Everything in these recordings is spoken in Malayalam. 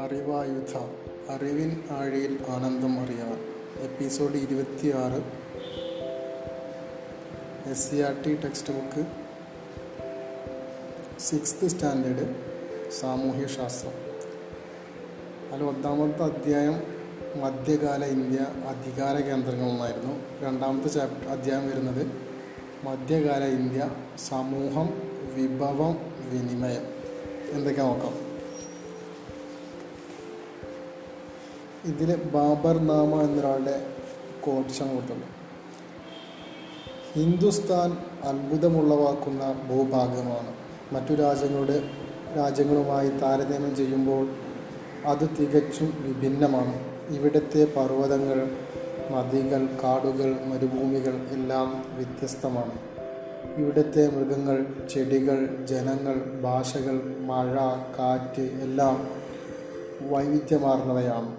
അറിവായുധ അറിവിൻ ആഴിയിൽ ആനന്ദം അറിയാൻ എപ്പിസോഡ് ഇരുപത്തിയാറ്. S C R T text book sixth standard സാമൂഹ്യ ശാസ്ത്രം അതിൽ ഒന്നാമത്തെ അധ്യായം മധ്യകാല ഇന്ത്യ അധികാര കേന്ദ്രങ്ങൾ എന്നായിരുന്നു രണ്ടാമത്തെ ചാപ്റ്റർ അധ്യായം വരുന്നത് മധ്യകാല ഇന്ത്യ സമൂഹം വിഭവം വിനിമയം. എന്തൊക്കെ നോക്കാം? ഇതിൽ ബാബർ നാമ എന്നൊരാളുടെ കോട്സാണ് കൊടുത്തുള്ളത് ഹിന്ദുസ്ഥാൻ അത്ഭുതമുള്ളവാക്കുന്ന ഭൂഭാഗമാണ്. മറ്റു രാജ്യങ്ങളുടെ രാജ്യങ്ങളുമായി താരതമ്യം ചെയ്യുമ്പോൾ അത് തികച്ചും വിഭിന്നമാണ്. ഇവിടുത്തെ പർവതങ്ങൾ നദികൾ കാടുകൾ മരുഭൂമികൾ എല്ലാം വ്യത്യസ്തമാണ്. ഇവിടുത്തെ മൃഗങ്ങൾ ചെടികൾ ജനങ്ങൾ ഭാഷകൾ മഴ കാറ്റ് എല്ലാം വൈവിധ്യമാർന്നവയാണ്.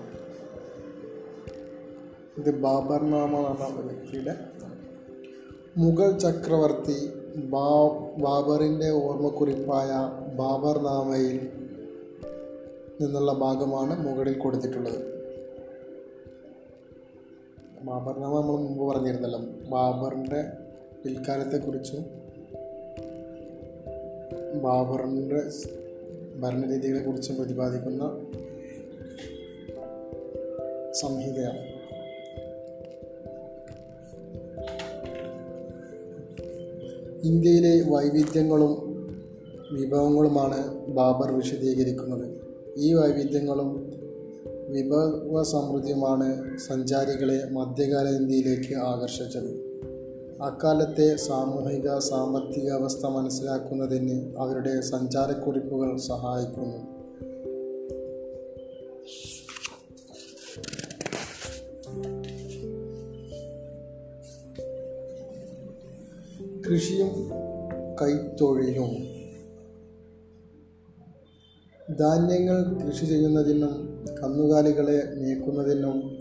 ഇത് ബാബർ നാമ എന്ന വ്യക്തിയുടെ മുഗൾ ചക്രവർത്തി ബാ ബാബറിന്റെ ഓർമ്മക്കുറിപ്പായ ബാബർ നാമയിൽ നിന്നുള്ള ഭാഗമാണ് മുകളിൽ കൊടുത്തിട്ടുള്ളത്. ബാബർ നാമ നമ്മൾ മുമ്പ് പറഞ്ഞിരുന്നല്ലോ. ബാബറിന്റെ പിൽക്കാലത്തെക്കുറിച്ചും ബാബറിന്റെ ഭരണരീതികളെക്കുറിച്ചും പ്രതിപാദിക്കുന്ന സംഹിതയാണ്. ഇന്ത്യയിലെ വൈവിധ്യങ്ങളും വിഭവങ്ങളുമാണ് ബാബർ വിശദീകരിക്കുന്നത്. ഈ വൈവിധ്യങ്ങളും വിഭവ സമൃദ്ധിയുമാണ് സഞ്ചാരികളെ മധ്യകാല ഇന്ത്യയിലേക്ക് ആകർഷിച്ചത്. അക്കാലത്തെ സാമൂഹിക സാമ്പത്തിക അവസ്ഥ മനസ്സിലാക്കുന്നതിന് അവരുടെ സഞ്ചാരക്കുറിപ്പുകൾ സഹായിക്കുന്നു. കൃഷിയും കൈത്തൊഴിലും ധാന്യങ്ങൾ കൃഷി ചെയ്യുന്നതിനും കന്നുകാലികളെ മേക്കുന്നതിനും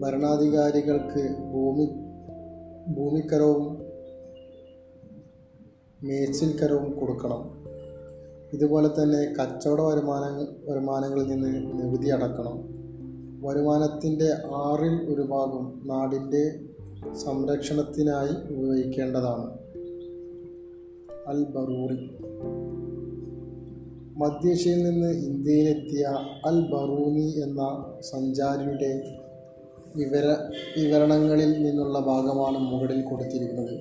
ഭരണാധികാരികൾക്ക് ഭൂമി ഭൂമിക്കരവും മേച്ചിൽക്കരവും കൊടുക്കണം. ഇതുപോലെ തന്നെ കച്ചവട വരുമാന വരുമാനങ്ങളിൽ നിന്ന് നികുതി അടക്കണം. വരുമാനത്തിന്റെ ആറിൽ ഒരു ഭാഗം നാടിന്റെ സംരക്ഷണത്തിനായി ഉപയോഗിക്കേണ്ടതാണ്. അൽ ബറൂറി മധ്യേഷ്യയിൽ നിന്ന് ഇന്ത്യയിലെത്തിയ അൽ ബറൂനി എന്ന സഞ്ചാരിയുടെ വിവര വിവരണങ്ങളിൽ നിന്നുള്ള ഭാഗമാണ് മുകളിൽ കൊടുത്തിരിക്കുന്നത്.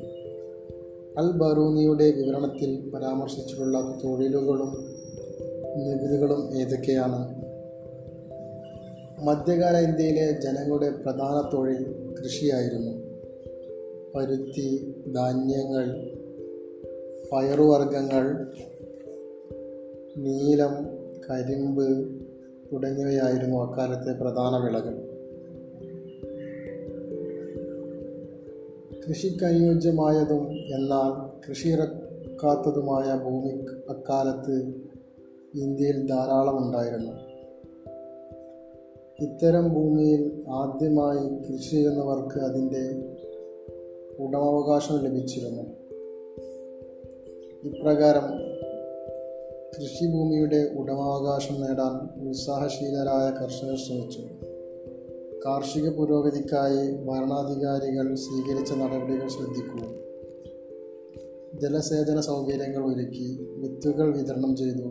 അൽ ബറൂനിയുടെ വിവരണത്തിൽ പരാമർശിച്ചിട്ടുള്ള തൊഴിലുകളും നികുതികളും ഏതൊക്കെയാണ്? മധ്യകാല ഇന്ത്യയിലെ ജനങ്ങളുടെ പ്രധാന തൊഴിൽ കൃഷിയായിരുന്നു. പരുത്തി ധാന്യങ്ങൾ പയറുവർഗങ്ങൾ നീലം കരിമ്പ് തുടങ്ങിയവയായിരുന്നു അക്കാലത്തെ പ്രധാന വിളകൾ. കൃഷിക്കനുയോജ്യമായതും എന്നാൽ കൃഷിയിറക്കാത്തതുമായ ഭൂമി അക്കാലത്ത് ഇന്ത്യയിൽ ധാരാളം ഉണ്ടായിരുന്നു. ഇത്തരം ഭൂമിയിൽ ആദ്യമായി കൃഷി ചെയ്യുന്നവർക്ക് അതിന്റെ ഉടമാവകാശം ലഭിച്ചിരുന്നു. ഇപ്രകാരം കൃഷിഭൂമിയുടെ ഉടമാവകാശം നേടാൻ ഉത്സാഹശീലരായ കർഷകർ ശ്രമിച്ചു. കാർഷിക പുരോഗതിക്കായി ഭരണാധികാരികൾ സ്വീകരിച്ച നടപടികൾ ശ്രദ്ധിക്കൂ. ജലസേചന സൗകര്യങ്ങൾ ഒരുക്കി വിത്തുകൾ വിതരണം ചെയ്തു.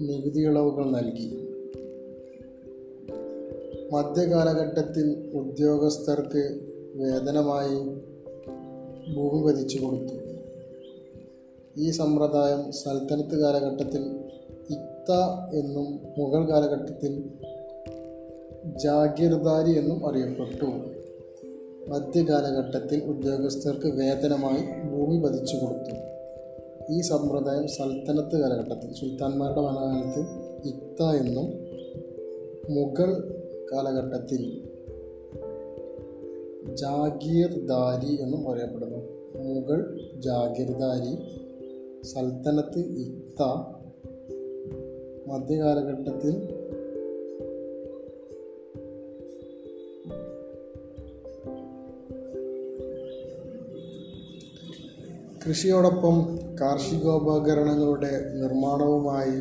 നികുതി ഇളവുകൾ നൽകി. മധ്യകാലഘട്ടത്തിൽ ഉദ്യോഗസ്ഥർക്ക് വേതനമായി ഭൂമി പതിച്ചു കൊടുത്തു. ഈ സമ്പ്രദായം സൽത്തനത്ത് കാലഘട്ടത്തിൽ ഇക്ത എന്നും മുഗൾ കാലഘട്ടത്തിൽ ജാഗീർദാരി എന്നും അറിയപ്പെട്ടു. മധ്യകാലഘട്ടത്തിൽ ഉദ്യോഗസ്ഥർക്ക് വേതനമായി ഭൂമി പതിച്ചു കൊടുത്തു. ഈ സമ്പ്രദായം സൽത്തനത്ത് കാലഘട്ടത്തിൽ സുൽത്താൻമാരുടെ ഭരണകാലത്ത് ഇക്ത എന്നും മുഗൾ കാലഘട്ടത്തിൽ ജാഗീർദാരി എന്നും അറിയപ്പെടുന്നു. മുഗൾ ജാഗീർദാരി സൽത്തനത്ത് ഇക്ത മധ്യകാലഘട്ടത്തിൽ കൃഷിയോടൊപ്പം കാർഷികോപകരണങ്ങളുടെ നിർമ്മാണവുമായി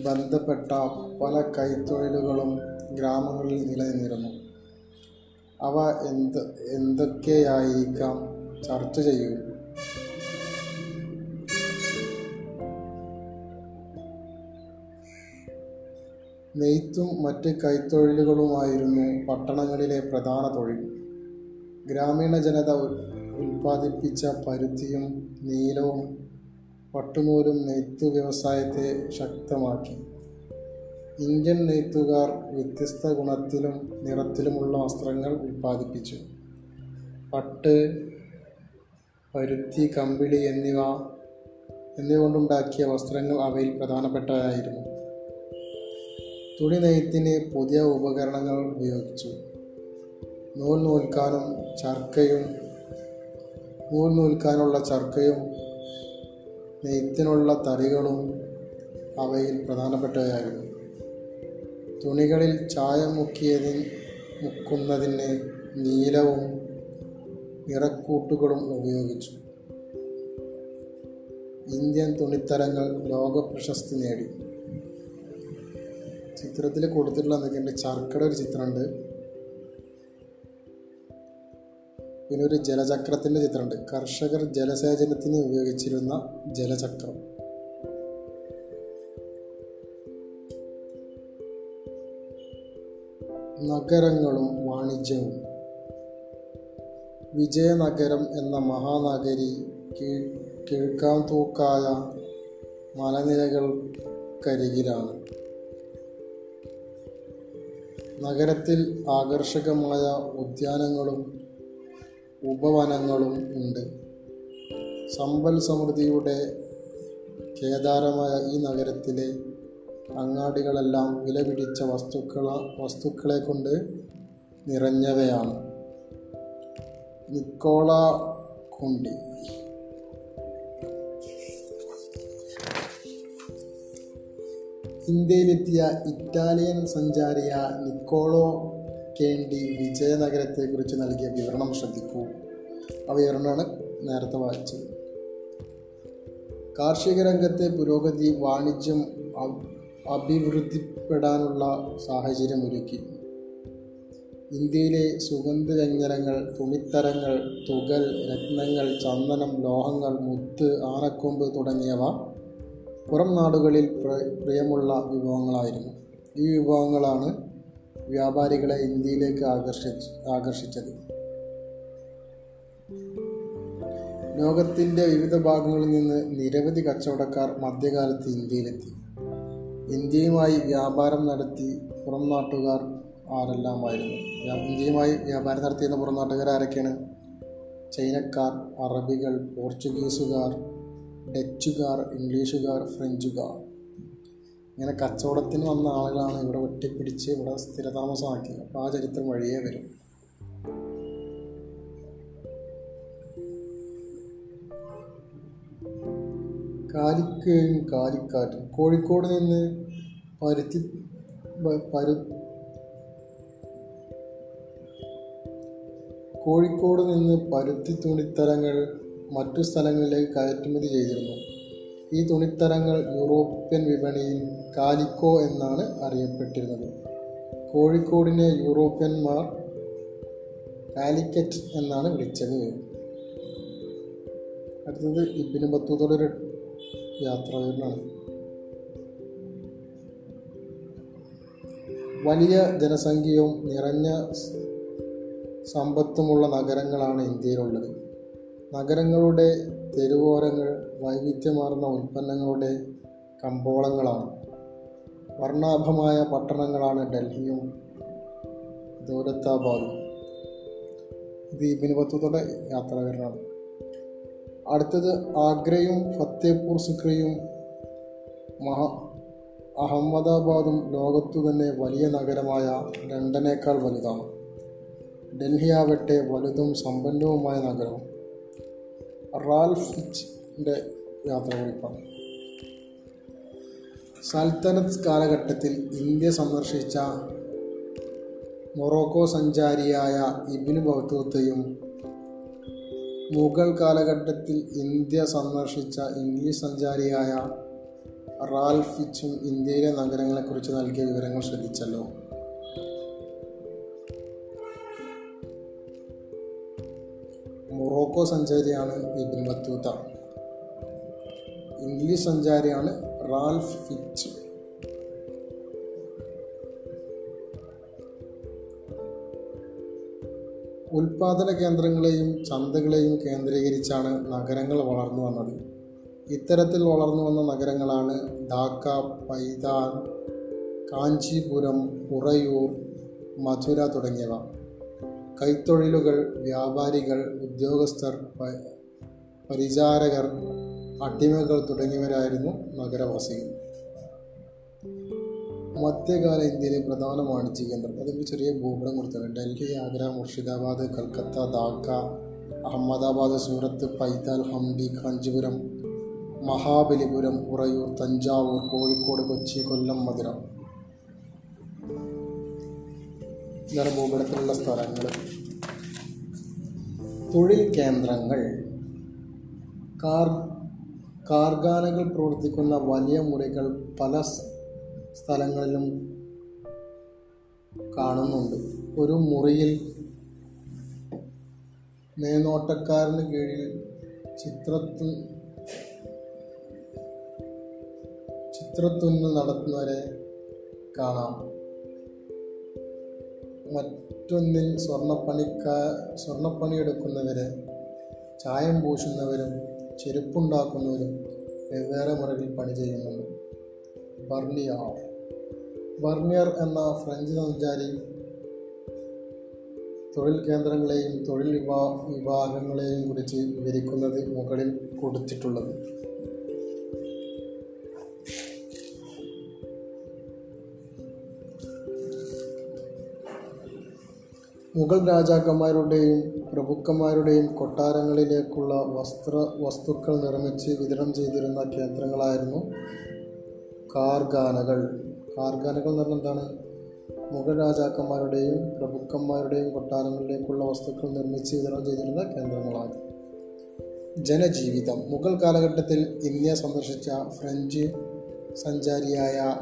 ബന്ധപ്പെട്ട പല കൈത്തൊഴിലുകളും ഗ്രാമങ്ങളിൽ നിലനിന്നിരുന്നു. അവ എന്ത് എന്തൊക്കെയായിരിക്കാം? ചർച്ച ചെയ്യൂ. നെയ്ത്തും മറ്റ് കൈത്തൊഴിലുകളുമായിരുന്നു പട്ടണങ്ങളിലെ പ്രധാന തൊഴിൽ. ഗ്രാമീണ ജനത ഉൽ- ഉൽപ്പാദിപ്പിച്ച പരുത്തിയും നീലവും പട്ടുനൂലും നെയ്ത്തു വ്യവസായത്തെ ശക്തമാക്കി. ഇന്ത്യൻ നെയ്ത്തുകാർ വ്യത്യസ്ത ഗുണത്തിലും നിറത്തിലുമുള്ള വസ്ത്രങ്ങൾ ഉൽപ്പാദിപ്പിച്ചു. പട്ട് പരുത്തി കമ്പിളി എന്നിവ എന്നിവ കൊണ്ടുണ്ടാക്കിയ വസ്ത്രങ്ങൾ അവയിൽ പ്രധാനപ്പെട്ടവയായിരുന്നു തുണി നെയ്ത്തിന് പുതിയ ഉപകരണങ്ങൾ ഉപയോഗിച്ചു. നൂൽ നൂൽക്കാനും ചർക്കയും നൂൽ നൂൽക്കാനുള്ള ചർക്കയും നെയ്ത്തിനുള്ള തറികളും അവയിൽ പ്രധാനപ്പെട്ടവയായിരുന്നു. തുണികളിൽ ചായം മുക്കിയതിന് മുക്കുന്നതിന് നീലവും നിറക്കൂട്ടുകളും ഉപയോഗിച്ചു. ഇന്ത്യൻ തുണിത്തരങ്ങൾ ലോകപ്രശസ്തി നേടി. ചിത്രത്തിൽ കൊടുത്തിട്ടുള്ള എന്തൊക്കെയുണ്ട് ചർക്കയുടെ ഒരു ചിത്രമുണ്ട്. പിന്നെ ഒരു ജലചക്രത്തിന്റെ ചിത്രമുണ്ട്. കർഷകർ ജലസേചനത്തിന് ഉപയോഗിച്ചിരുന്ന ജലചക്രം. നഗരങ്ങളും വാണിജ്യവും. വിജയനഗരം എന്ന മഹാനഗരി കിഴക്കാംതൂക്കായ മലനിരകൾക്കരികിലാണ്. നഗരത്തിൽ ആകർഷകമായ ഉദ്യാനങ്ങളും ഉപവനങ്ങളും ഉണ്ട്. സമ്പൽ സമൃദ്ധിയുടെ കേദാരമായ ഈ നഗരത്തിലെ അങ്ങാടികളെല്ലാം വിലപിടിച്ച വസ്തുക്കള വസ്തുക്കളെ കൊണ്ട് നിറഞ്ഞവയാണ്. Niccolo Conti. ഇന്ത്യയിലെത്തിയ ഇറ്റാലിയൻ സഞ്ചാരിയ നിക്കോളോ കേണ്ടി വിജയനഗരത്തെക്കുറിച്ച് നൽകിയ വിവരണം ശ്രദ്ധിക്കൂ. ആ വിവരണമാണ് നേരത്തെ വായിച്ചത്. കാർഷിക രംഗത്തെ പുരോഗതി വാണിജ്യം അഭിവൃദ്ധിപ്പെടാനുള്ള സാഹചര്യം ഒരുക്കി. ഇന്ത്യയിലെ സുഗന്ധവ്യഞ്ജനങ്ങൾ തുണിത്തരങ്ങൾ തുകൽ രത്നങ്ങൾ ചന്ദനം ലോഹങ്ങൾ മുത്ത് ആനക്കൊമ്പ് തുടങ്ങിയവ പുറം നാടുകളിൽ പ്ര- പ്രിയമുള്ള വിഭവങ്ങളായിരുന്നു. ഈ വിഭവങ്ങളാണ് വ്യാപാരികളെ ഇന്ത്യയിലേക്ക് ആകർഷിച്ച് ആകർഷിച്ചത്. ലോകത്തിന്റെ വിവിധ ഭാഗങ്ങളിൽ നിന്ന് നിരവധി കച്ചവടക്കാർ മധ്യകാലത്ത് ഇന്ത്യയിലെത്തി. ഇന്ത്യയുമായി വ്യാപാരം നടത്തി പുറം നാട്ടുകാർ ആരെല്ലാമായിരുന്നു? ഇന്ത്യയുമായി വ്യാപാരം നടത്തിയിരുന്ന പുറം നാട്ടുകാർ ആരൊക്കെയാണ് ചൈനക്കാർ അറബികൾ പോർച്ചുഗീസുകാർ ഡച്ചുകാർ ഇംഗ്ലീഷുകാർ ഫ്രഞ്ചുകാർ. ഇങ്ങനെ കച്ചവടത്തിന് വന്ന ആളുകളാണ് ഇവിടെ ഒറ്റപ്പിടിച്ച് ഇവിടെ സ്ഥിരതാമസമാക്കിയത്. അപ്പോൾ ആ ചരിത്രം വഴിയേ വരും. കാലിക്കയും കാലിക്കാറ്റും. കോഴിക്കോട് നിന്ന് പരുത്തി പരു കോഴിക്കോട് നിന്ന് പരുത്തി തുണിത്തരങ്ങൾ മറ്റു സ്ഥലങ്ങളിലേക്ക് കയറ്റുമതി ചെയ്തിരുന്നു. ഈ തുണിത്തരങ്ങൾ യൂറോപ്യൻ വിപണിയിൽ കാലിക്കോ എന്നാണ് അറിയപ്പെട്ടിരുന്നത്. കോഴിക്കോടിനെ യൂറോപ്യന്മാർ കാലിക്കറ്റ് എന്നാണ് വിളിച്ചത്. അടുത്തത് ഇബിന് ബത്തൂതയുടെ ഒരു യാത്രാവിവരണമാണ് വലിയ ജനസംഖ്യയും നിറഞ്ഞ സമ്പത്തുമുള്ള നഗരങ്ങളാണ് ഇന്ത്യയിലുള്ളത്. നഗരങ്ങളുടെ തെരുവോരങ്ങൾ വൈവിധ്യമാർന്ന ഉൽപ്പന്നങ്ങളുടെ കമ്പോളങ്ങളാണ്. വർണാഭമായ പട്ടണങ്ങളാണ് ഡൽഹിയും ദൗലത്താബാദും ഇത് ഇബിന് യാത്രാവിവരണമാണ് അടുത്തത് ആഗ്രയും ഫത്തേപൂർ സിക്രിയും മഹാ അഹമ്മദാബാദും ലോകത്തു തന്നെ വലിയ നഗരമായ ലണ്ടനേക്കാൾ വലുതാണ്. ഡൽഹി ആവട്ടെ വലുതും സമ്പന്നവുമായ നഗരവും. റാൽഫ് ഫിച്ചിന്റെ യാത്രക്കുറിപ്പാണ് സൽത്തനത്ത് കാലഘട്ടത്തിൽ ഇന്ത്യ സന്ദർശിച്ച മൊറോക്കോ സഞ്ചാരിയായ ഇബിന് ബൗത്തൂത്തയും മുഗൾ കാലഘട്ടത്തിൽ ഇന്ത്യ സന്ദർശിച്ച ഇംഗ്ലീഷ് സഞ്ചാരിയായ റാൽഫിച്ചും ഇന്ത്യയിലെ നഗരങ്ങളെക്കുറിച്ച് നൽകിയ വിവരങ്ങൾ ശ്രദ്ധിച്ചല്ലോ. മൊറോക്കോ സഞ്ചാരിയാണ് ഇബിൻ ബത്തൂത്ത ഇംഗ്ലീഷ് സഞ്ചാരിയാണ് റാൽഫ് ഫിച്ച്. ഉൽപാദന കേന്ദ്രങ്ങളെയും ചന്തകളെയും കേന്ദ്രീകരിച്ചാണ് നഗരങ്ങൾ വളർന്നു വന്നത്. ഇത്തരത്തിൽ വളർന്നു വന്ന നഗരങ്ങളാണ് ധാക്ക പൈതാൻ കാഞ്ചീപുരം ഉറയൂർ മധുര തുടങ്ങിയവ. കൈത്തൊഴിലുകൾ വ്യാപാരികൾ ഉദ്യോഗസ്ഥർ പരിചാരകർ അടിമകൾ തുടങ്ങിയവരായിരുന്നു നഗരവാസികൾ. മധ്യകാല ഇന്ത്യയിലെ പ്രധാന വാണിജ്യ കേന്ദ്രം. അതിന്റെ ചെറിയ ഭൂപടം കൊടുത്തിട്ടുണ്ട്. ഡൽഹി ആഗ്ര മുർഷിദാബാദ് കൽക്കത്ത ധാക്ക അഹമ്മദാബാദ് സൂറത്ത് പൈതാൽ ഹംപി കാഞ്ചിപുരം മഹാബലിപുരം ഉറയൂർ തഞ്ചാവൂർ കോഴിക്കോട് കൊച്ചി കൊല്ലം മധുര. ഇതാണ് സ്ഥലങ്ങൾ തൊഴിൽ കേന്ദ്രങ്ങൾ കാർ കാർഖാനകൾ പ്രവർത്തിക്കുന്ന വലിയ മുറികൾ പല സ്ഥലങ്ങളിലും കാണുന്നുണ്ട്. ഒരു മുറിയിൽ മേൽനോട്ടക്കാരന് കീഴിൽ ചിത്രത്തു ചിത്രത്തുന്നൽ നടത്തുന്നവരെ കാണാം. മറ്റൊന്നിൽ സ്വർണപ്പണിക്കാ സ്വർണപ്പണിയെടുക്കുന്നവരെ ചായം പൂശുന്നവരും ചെരുപ്പുണ്ടാക്കുന്നവരും വെവ്വേറെ മുറകളിൽ പണി ചെയ്യുന്നുണ്ട്. ബർണിയാർ ബർണിയർ എന്ന ഫ്രഞ്ച് സഞ്ചാരി തൊഴിൽ കേന്ദ്രങ്ങളെയും തൊഴിൽ വിഭാ വിഭാഗങ്ങളെയും കുറിച്ച് വിവരിക്കുന്നത് മുകളിൽ കൊടുത്തിട്ടുള്ളത്. മുഗൾ രാജാക്കന്മാരുടെയും പ്രഭുക്കന്മാരുടെയും കൊട്ടാരങ്ങളിലേക്കുള്ള വസ്ത്ര വസ്തുക്കൾ നിർമ്മിച്ച് വിതരണം ചെയ്തിരുന്ന കേന്ദ്രങ്ങളായിരുന്നു കാർഗാനകൾ. കാർഗാനകൾ എന്ന് പറഞ്ഞാൽ എന്താണ്? മുഗൾ രാജാക്കന്മാരുടെയും പ്രഭുക്കന്മാരുടെയും കൊട്ടാരങ്ങളിലേക്കുള്ള വസ്തുക്കൾ നിർമ്മിച്ച് വിതരണം ചെയ്തിരുന്ന കേന്ദ്രങ്ങളാണ്. ജനജീവിതം. മുഗൾ കാലഘട്ടത്തിൽ ഇന്ത്യ സന്ദർശിച്ച ഫ്രഞ്ച് സഞ്ചാരിയായ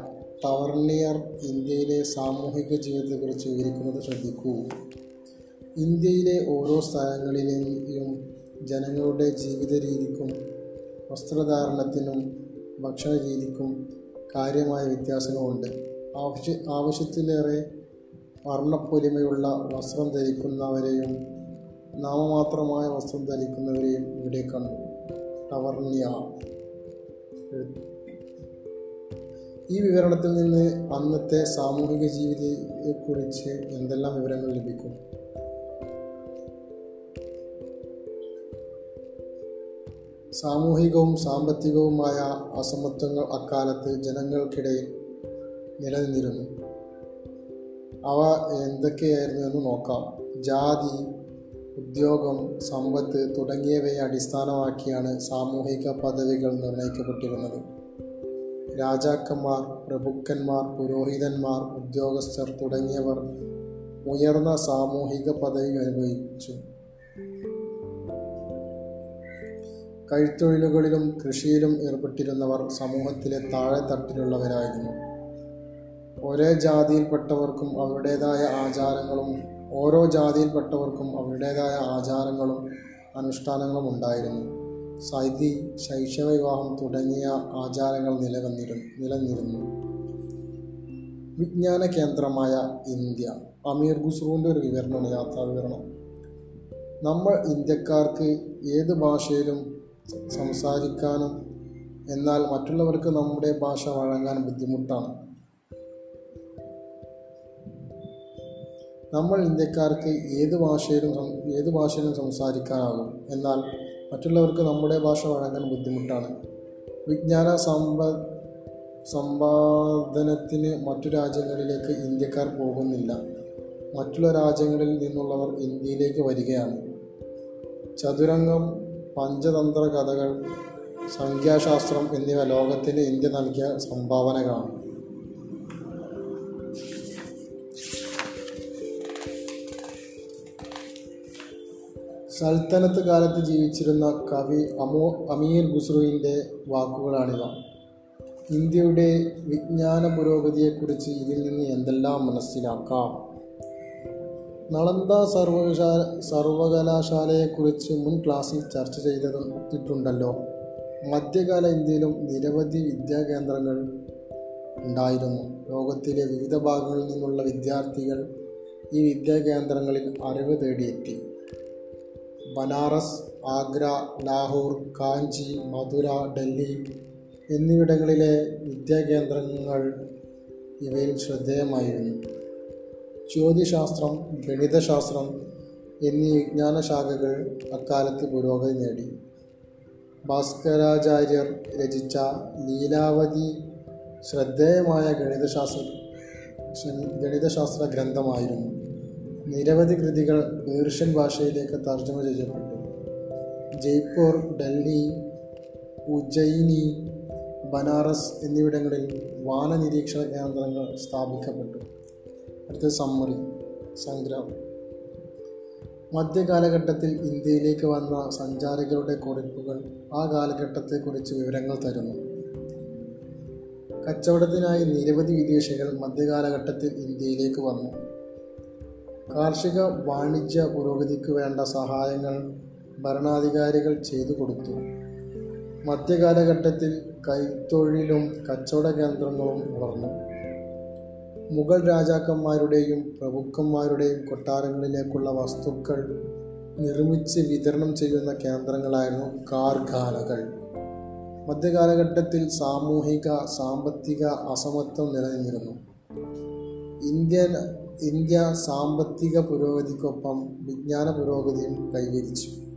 ടവർണിയർ ഇന്ത്യയിലെ സാമൂഹിക ജീവിതത്തെക്കുറിച്ച് വിവരിക്കുന്നത് ശ്രദ്ധിക്കൂ. ഇന്ത്യയിലെ ഓരോ സ്ഥലങ്ങളിലെയും ജനങ്ങളുടെ ജീവിത രീതിക്കും വസ്ത്രധാരണത്തിനും ഭക്ഷണ രീതിക്കും കാര്യമായ വ്യത്യാസങ്ങളുണ്ട്. ആവശ്യ ആവശ്യത്തിലേറെ വർണപ്പൊലിമയുള്ള വസ്ത്രം ധരിക്കുന്നവരെയും നാമമാത്രമായ വസ്ത്രം ധരിക്കുന്നവരെയും ഇവിടെ കണ്ടു. ടവർണിയ. ഈ വിവരണത്തിൽ നിന്ന് അന്നത്തെ സാമൂഹിക ജീവിതത്തെക്കുറിച്ച് എന്തെല്ലാം വിവരങ്ങൾ ലഭിക്കും? സാമൂഹികവും സാമ്പത്തികവുമായ അസമത്വങ്ങൾ അക്കാലത്ത് ജനങ്ങൾക്കിടയിൽ നിലനിന്നിരുന്നു. അവ എന്തൊക്കെയായിരുന്നു എന്ന് നോക്കാം. ജാതി ഉദ്യോഗം സമ്പത്ത് തുടങ്ങിയവയെ അടിസ്ഥാനമാക്കിയാണ് സാമൂഹിക പദവികൾ നിർണയിക്കപ്പെട്ടിരുന്നത്. രാജാക്കന്മാർ പ്രഭുക്കന്മാർ പുരോഹിതന്മാർ ഉദ്യോഗസ്ഥർ തുടങ്ങിയവർ ഉയർന്ന സാമൂഹിക പദവി അനുഭവിച്ചു. കൈത്തൊഴിലുകളിലും കൃഷിയിലും ഏർപ്പെട്ടിരുന്നവർ സമൂഹത്തിലെ താഴെ തട്ടിലുള്ളവരായിരുന്നു ഒരേ ജാതിയിൽപ്പെട്ടവർക്കും അവരുടേതായ ആചാരങ്ങളും ഓരോ ജാതിയിൽപ്പെട്ടവർക്കും അവരുടേതായ ആചാരങ്ങളും അനുഷ്ഠാനങ്ങളും ഉണ്ടായിരുന്നു. സതി ശൈശവ വിവാഹം തുടങ്ങിയ ആചാരങ്ങൾ നിലനിന്നിരുന്നു നിലനിന്നിരുന്നു. വിജ്ഞാന കേന്ദ്രമായ ഇന്ത്യ അമീർ ഖുസ്രുവിന്റെ ഒരു വിവരണമാണ് യാത്രാ വിവരണം നമ്മൾ ഇന്ത്യക്കാർക്ക് ഏത് ഭാഷയിലും സംസാരിക്കാനും എന്നാൽ മറ്റുള്ളവർക്ക് നമ്മുടെ ഭാഷ വഴങ്ങാൻ ബുദ്ധിമുട്ടാണ്. നമ്മൾ ഇന്ത്യക്കാർക്ക് ഏത് ഭാഷയിലും ഏത് ഭാഷയിലും സംസാരിക്കാനാകും എന്നാൽ മറ്റുള്ളവർക്ക് നമ്മുടെ ഭാഷ വഴങ്ങാൻ ബുദ്ധിമുട്ടാണ്. വിജ്ഞാന സമ്പ സമ്പാദനത്തിന് മറ്റു രാജ്യങ്ങളിലേക്ക് ഇന്ത്യക്കാർ പോകുന്നില്ല. മറ്റുള്ള രാജ്യങ്ങളിൽ നിന്നുള്ളവർ ഇന്ത്യയിലേക്ക് വരികയാണ്. ചതുരംഗം പഞ്ചതന്ത്ര കഥകൾ സംഖ്യാശാസ്ത്രം എന്നിവ ലോകത്തിന് ഇന്ത്യ നൽകിയ സംഭാവനകളാണ്. സൽത്തനത്ത് കാലത്ത് ജീവിച്ചിരുന്ന കവി അമോ അമീർ ഖുസ്രുവിന്റെ വാക്കുകളാണിവ. ഇന്ത്യയുടെ വിജ്ഞാന പുരോഗതിയെക്കുറിച്ച് ഇതിൽ നിന്ന് എന്തെല്ലാം മനസ്സിലാക്കാം? നളന്ദ സർവകശാല സർവകലാശാലയെക്കുറിച്ച് മുൻ ക്ലാസ്സിൽ ചർച്ച ചെയ്തിട്ടുണ്ടല്ലോ. മധ്യകാല ഇന്ത്യയിലും നിരവധി വിദ്യാകേന്ദ്രങ്ങൾ ഉണ്ടായിരുന്നു. ലോകത്തിലെ വിവിധ ഭാഗങ്ങളിൽ നിന്നുള്ള വിദ്യാർത്ഥികൾ ഈ വിദ്യാകേന്ദ്രങ്ങളിൽ അറിവ് തേടിയെത്തി. ബനാറസ് ആഗ്ര ലാഹോർ കാഞ്ചി മധുര ഡൽഹി എന്നിവിടങ്ങളിലെ വിദ്യാകേന്ദ്രങ്ങൾ ഇവയിൽ ശ്രദ്ധേയമായിരുന്നു. ജ്യോതിശാസ്ത്രം ഗണിതശാസ്ത്രം എന്നീ വിജ്ഞാനശാഖകൾ അക്കാലത്ത് പുരോഗതി നേടി. ഭാസ്കരാചാര്യർ രചിച്ച ലീലാവതി ശ്രദ്ധേയമായ ഗണിതശാസ്ത്ര ഗണിതശാസ്ത്ര ഗ്രന്ഥമായിരുന്നു. നിരവധി കൃതികൾ പേർഷ്യൻ ഭാഷയിലേക്ക് തർജമ ചെയ്യപ്പെട്ടു. ജയ്പൂർ ഡൽഹി ഉജ്ജയിനി ബനാറസ് എന്നിവിടങ്ങളിൽ വാനനിരീക്ഷണ കേന്ദ്രങ്ങൾ സ്ഥാപിക്കപ്പെട്ടു. അടുത്ത സമ്മറി സംഗ്രഹം മധ്യകാലഘട്ടത്തിൽ ഇന്ത്യയിലേക്ക് വന്ന സഞ്ചാരികളുടെ കുറിപ്പുകൾ ആ കാലഘട്ടത്തെക്കുറിച്ച് വിവരങ്ങൾ തരുന്നു. കച്ചവടത്തിനായി നിരവധി വിദേശികൾ മധ്യകാലഘട്ടത്തിൽ ഇന്ത്യയിലേക്ക് വന്നു. കാർഷിക വാണിജ്യ പുരോഗതിക്ക് വേണ്ട സഹായങ്ങൾ ഭരണാധികാരികൾ ചെയ്തു കൊടുത്തു. മധ്യകാലഘട്ടത്തിൽ കൈത്തൊഴിലും കച്ചവട കേന്ദ്രങ്ങളും വളർന്നു. മുഗൾ രാജാക്കന്മാരുടെയും പ്രഭുക്കന്മാരുടെയും കൊട്ടാരങ്ങളിലേക്കുള്ള വസ്തുക്കൾ നിർമ്മിച്ച് വിതരണം ചെയ്യുന്ന കേന്ദ്രങ്ങളായിരുന്നു കാർഖാനകൾ മധ്യകാലഘട്ടത്തിൽ സാമൂഹിക സാമ്പത്തിക അസമത്വം നിലനിന്നിരുന്നു. ഇന്ത്യൻ ഇന്ത്യ സാമ്പത്തിക പുരോഗതിക്കൊപ്പം വിജ്ഞാന പുരോഗതിയും കൈവരിച്ചു.